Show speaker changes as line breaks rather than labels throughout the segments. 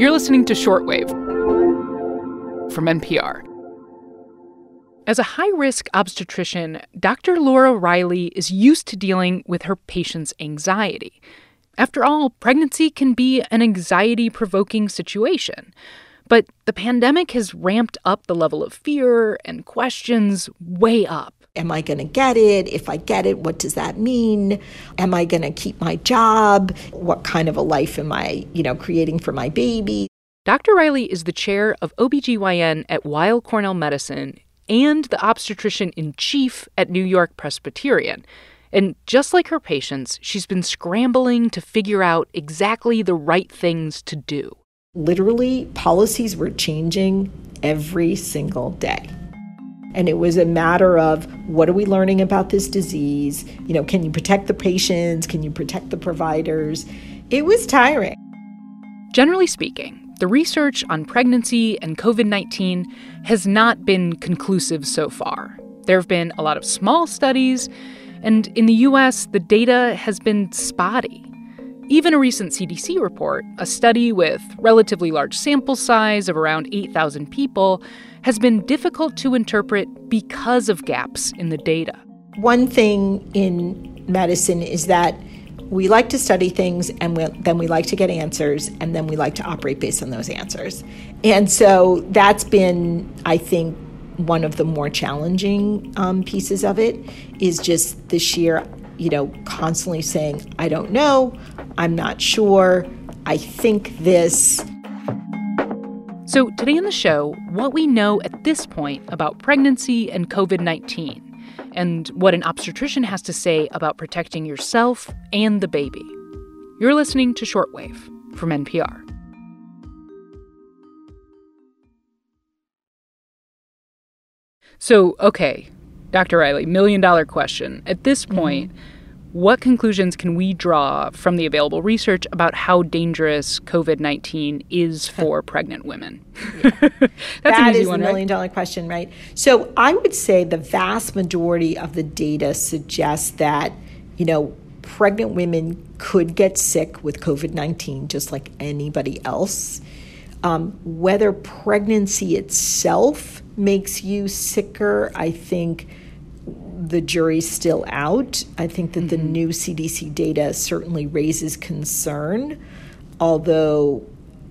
You're listening to Shortwave from NPR. As a high risk obstetrician, Dr. Laura Riley is used to dealing with her patients' anxiety. After all, pregnancy can be an anxiety provoking situation. But the pandemic has ramped up the level of fear and questions way up.
Am I going to get it? If I get it, what does that mean? Am I going to keep my job? What kind of a life am I, you know, creating for my baby?
Dr. Riley is the chair of OBGYN at Weill Cornell Medicine and the obstetrician in chief at New York Presbyterian. And just like her patients, she's been scrambling to figure out exactly the right things to do.
Literally, policies were changing every single day. And it was a matter of what are we learning about this disease? You know, can you protect the patients? Can you protect the providers? It was tiring.
Generally speaking, the research on pregnancy and COVID 19 has not been conclusive so far. There have been a lot of small studies, and in the US, the data has been spotty. Even a recent CDC report, a study with relatively large sample size of around 8,000 people, has been difficult to interpret because of gaps in the data.
One thing in medicine is that we like to study things and we, then we like to get answers and then we like to operate based on those answers. And so that's been, I think, one of the more challenging um, pieces of it is just the sheer, you know, constantly saying, I don't know, I'm not sure, I think this.
So, today on the show, what we know at this point about pregnancy and COVID 19, and what an obstetrician has to say about protecting yourself and the baby. You're listening to Shortwave from NPR. So, okay, Dr. Riley, million dollar question. At this point, mm-hmm what conclusions can we draw from the available research about how dangerous COVID 19 is for pregnant women?
Yeah. That's that is one, the million dollar question, right? So I would say the vast majority of the data suggests that, you know, pregnant women could get sick with COVID 19 just like anybody else. Um, whether pregnancy itself makes you sicker, I think the jury's still out. I think that mm-hmm. the new CDC data certainly raises concern, although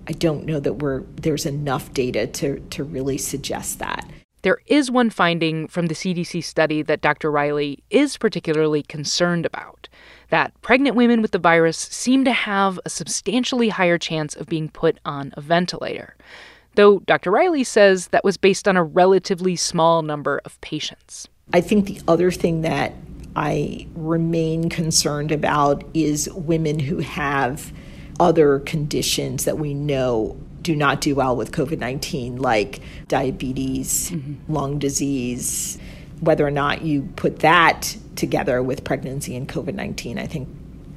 I don't know that we're there's enough data to to really suggest that.
There is one finding from the CDC study that Dr. Riley is particularly concerned about that pregnant women with the virus seem to have a substantially higher chance of being put on a ventilator. Though Dr. Riley says that was based on a relatively small number of patients.
I think the other thing that I remain concerned about is women who have other conditions that we know do not do well with COVID 19, like diabetes, mm-hmm. lung disease. Whether or not you put that together with pregnancy and COVID 19, I think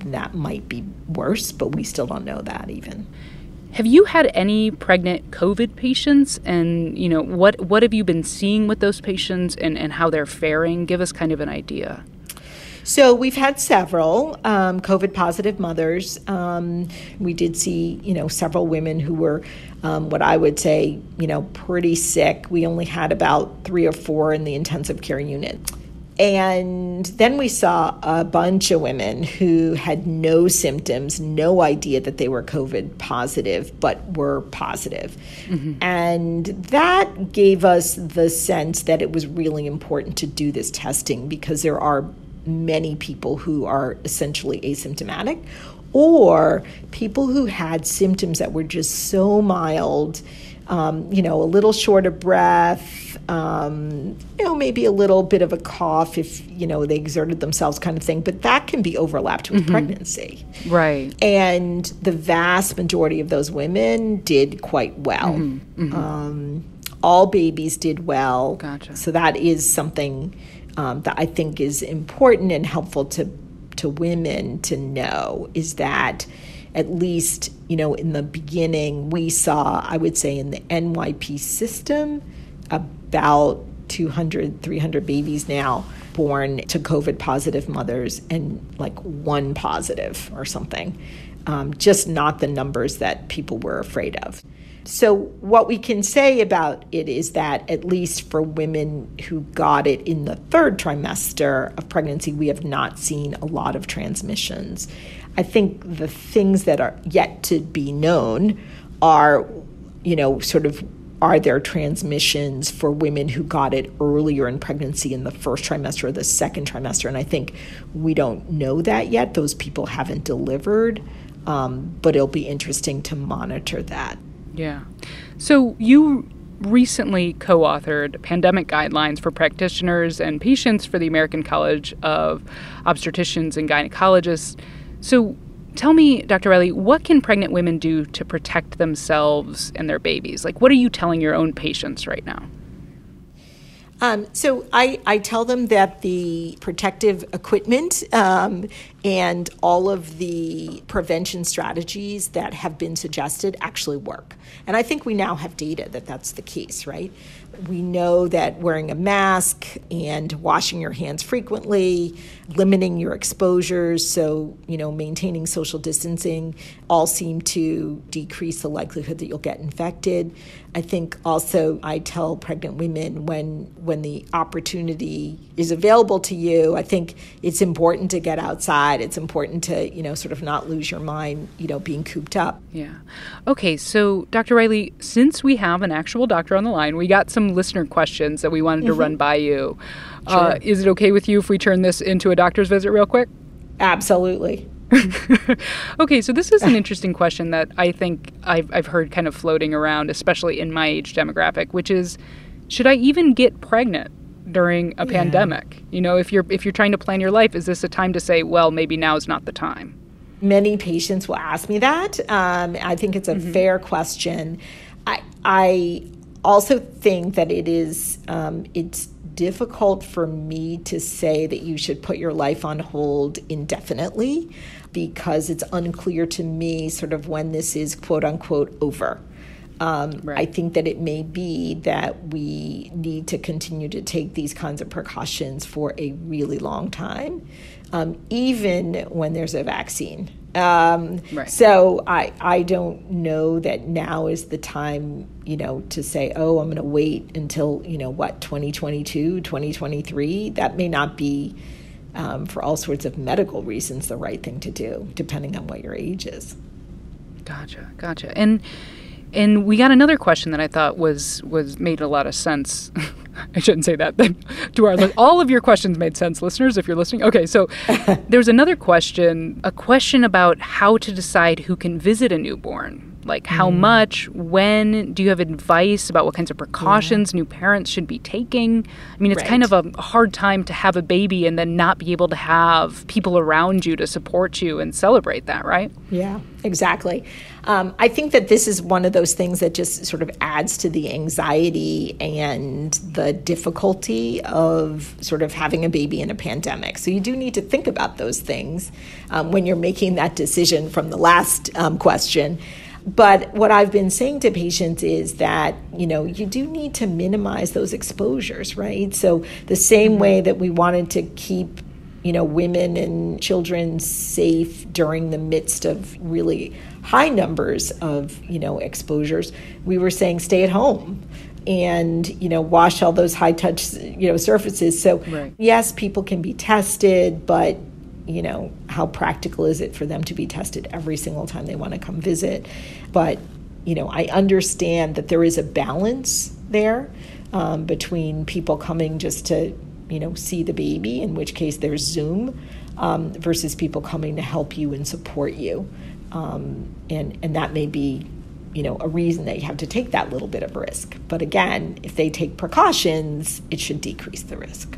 that might be worse, but we still don't know that even.
Have you had any pregnant COVID patients? And, you know, what, what have you been seeing with those patients and, and how they're faring? Give us kind of an idea.
So we've had several um, COVID positive mothers. Um, we did see, you know, several women who were um, what I would say, you know, pretty sick. We only had about three or four in the intensive care unit. And then we saw a bunch of women who had no symptoms, no idea that they were COVID positive, but were positive. Mm-hmm. And that gave us the sense that it was really important to do this testing because there are many people who are essentially asymptomatic or people who had symptoms that were just so mild um, you know, a little short of breath, um, you know, maybe a little bit of a cough if, you know, they exerted themselves kind of thing. But that can be overlapped with mm-hmm. pregnancy.
Right.
And the vast majority of those women did quite well. Mm-hmm. Mm-hmm. Um, all babies did well.
Gotcha.
So that is something um, that I think is important and helpful to to women to know is that at least, you know, in the beginning, we saw, I would say, in the NYP system, about 200, 300 babies now born to COVID positive mothers and like one positive or something. um, just not the numbers that people were afraid of. So, what we can say about it is that, at least for women who got it in the third trimester of pregnancy, we have not seen a lot of transmissions. I think the things that are yet to be known are, you know, sort of are there transmissions for women who got it earlier in pregnancy in the first trimester or the second trimester? And I think we don't know that yet. Those people haven't delivered, um, but it'll be interesting to monitor that.
Yeah. So you recently co authored pandemic guidelines for practitioners and patients for the American College of Obstetricians and Gynecologists. So tell me, Dr. Riley, what can pregnant women do to protect themselves and their babies? Like, what are you telling your own patients right now?
Um, so I, I tell them that the protective equipment um, and all of the prevention strategies that have been suggested actually work. And I think we now have data that that's the case, right? We know that wearing a mask and washing your hands frequently, limiting your exposures, so, you know, maintaining social distancing, all seem to decrease the likelihood that you'll get infected. I think also I tell pregnant women when when the opportunity is available to you, I think it's important to get outside. It's important to, you know, sort of not lose your mind, you know, being cooped up.
Yeah. Okay, so Dr. Riley, since we have an actual doctor on the line, we got some listener questions that we wanted mm-hmm. to run by you. Uh, sure. Uh, is it okay with you if we turn this into a doctor's visit real quick?
Absolutely.
okay, so this is an interesting question that I think I've, I've heard kind of floating around, especially in my age demographic, which is should I even get pregnant during a yeah. pandemic? You know, if you're if you're trying to plan your life, is this a time to say, well, maybe now is not the time?
Many patients will ask me that. Um, I think it's a mm-hmm. fair question. I, I also think that it is um, it's difficult for me to say that you should put your life on hold indefinitely because it's unclear to me sort of when this is quote unquote over. Um, right. I think that it may be that we need to continue to take these kinds of precautions for a really long time, um, even when there's a vaccine. Um, right. So I I don't know that now is the time you know to say oh I'm going to wait until you know what 2022 2023 that may not be um, for all sorts of medical reasons the right thing to do depending on what your age is.
Gotcha, gotcha, and and we got another question that I thought was was made a lot of sense. I shouldn't say that. to our all of your questions made sense, listeners. If you're listening, okay. So there's another question, a question about how to decide who can visit a newborn. Like how mm. much, when? Do you have advice about what kinds of precautions yeah. new parents should be taking? I mean, it's right. kind of a hard time to have a baby and then not be able to have people around you to support you and celebrate that, right?
Yeah, exactly. Um, I think that this is one of those things that just sort of adds to the anxiety and the difficulty of sort of having a baby in a pandemic. So you do need to think about those things um, when you're making that decision from the last um, question. But what I've been saying to patients is that, you know, you do need to minimize those exposures, right? So the same mm-hmm. way that we wanted to keep you know, women and children safe during the midst of really high numbers of, you know, exposures, we were saying stay at home and you know wash all those high touch you know surfaces so right. yes people can be tested but you know, how practical is it for them to be tested every single time they want to come visit? But, you know, I understand that there is a balance there um, between people coming just to, you know, see the baby, in which case there's Zoom, um, versus people coming to help you and support you. Um, and, and that may be you know a reason that you have to take that little bit of risk but again if they take precautions it should decrease the risk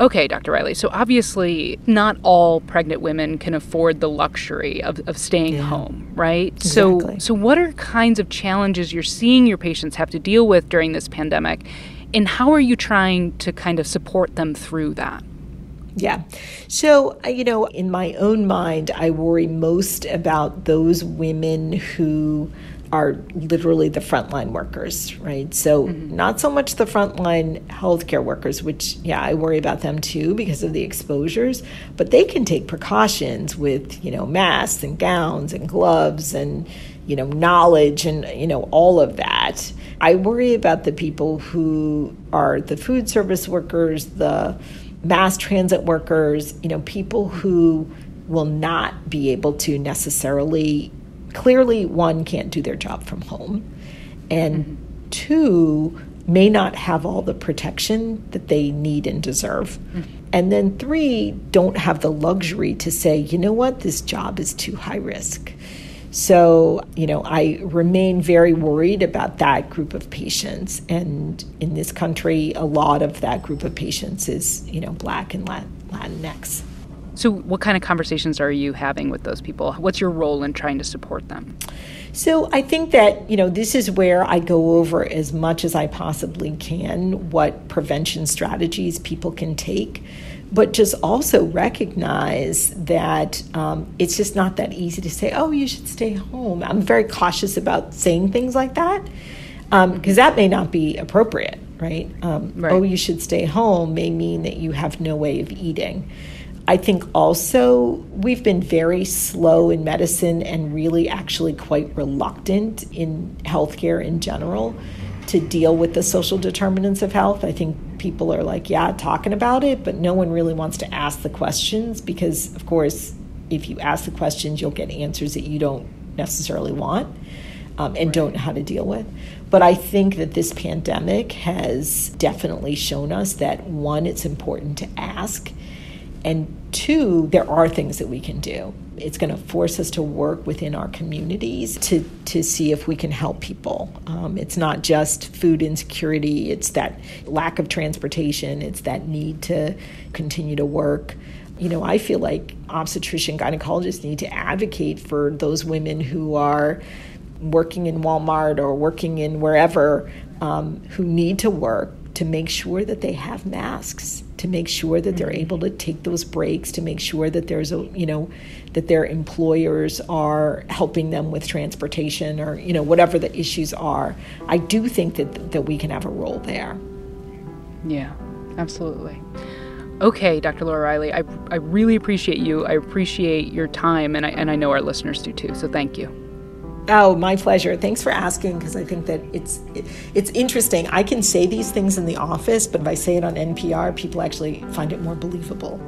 Okay, Dr. Riley. So obviously, not all pregnant women can afford the luxury of, of staying yeah. home, right?
Exactly.
So, so what are kinds of challenges you're seeing your patients have to deal with during this pandemic, and how are you trying to kind of support them through that?
Yeah. So, you know, in my own mind, I worry most about those women who are literally the frontline workers, right? So, mm-hmm. not so much the frontline healthcare workers, which, yeah, I worry about them too because of the exposures, but they can take precautions with, you know, masks and gowns and gloves and, you know, knowledge and, you know, all of that. I worry about the people who are the food service workers, the mass transit workers, you know, people who will not be able to necessarily clearly one can't do their job from home and mm-hmm. two may not have all the protection that they need and deserve mm-hmm. and then three don't have the luxury to say you know what this job is too high risk so, you know, I remain very worried about that group of patients. And in this country, a lot of that group of patients is, you know, Black and Latinx.
So, what kind of conversations are you having with those people? What's your role in trying to support them?
So, I think that, you know, this is where I go over as much as I possibly can what prevention strategies people can take, but just also recognize that um, it's just not that easy to say, oh, you should stay home. I'm very cautious about saying things like that because um, that may not be appropriate, right? Um, right? Oh, you should stay home may mean that you have no way of eating. I think also we've been very slow in medicine and really actually quite reluctant in healthcare in general to deal with the social determinants of health. I think people are like, yeah, talking about it, but no one really wants to ask the questions because, of course, if you ask the questions, you'll get answers that you don't necessarily want um, and don't know how to deal with. But I think that this pandemic has definitely shown us that one, it's important to ask and two, there are things that we can do. It's going to force us to work within our communities to, to see if we can help people. Um, it's not just food insecurity, it's that lack of transportation, it's that need to continue to work. You know, I feel like obstetrician gynecologists need to advocate for those women who are working in Walmart or working in wherever um, who need to work to make sure that they have masks to make sure that they're mm-hmm. able to take those breaks to make sure that there's a you know that their employers are helping them with transportation or you know whatever the issues are. I do think that that we can have a role there.
Yeah absolutely. Okay dr laura riley i, I really appreciate you. I appreciate your time and I, and I know our listeners do too so thank you
Oh, my pleasure. Thanks for asking because I think that it's it, it's interesting. I can say these things in the office, but if I say it on NPR, people actually find it more believable.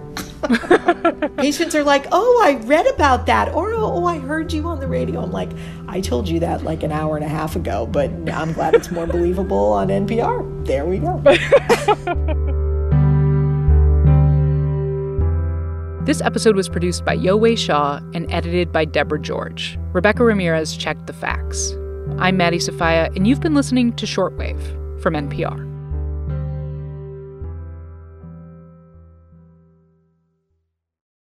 Patients are like, "Oh, I read about that," or "Oh, I heard you on the radio." I'm like, "I told you that like an hour and a half ago, but I'm glad it's more believable on NPR." There we go.
This episode was produced by Yowei Shaw and edited by Deborah George. Rebecca Ramirez checked the facts. I'm Maddie Sofia, and you've been listening to Shortwave from NPR.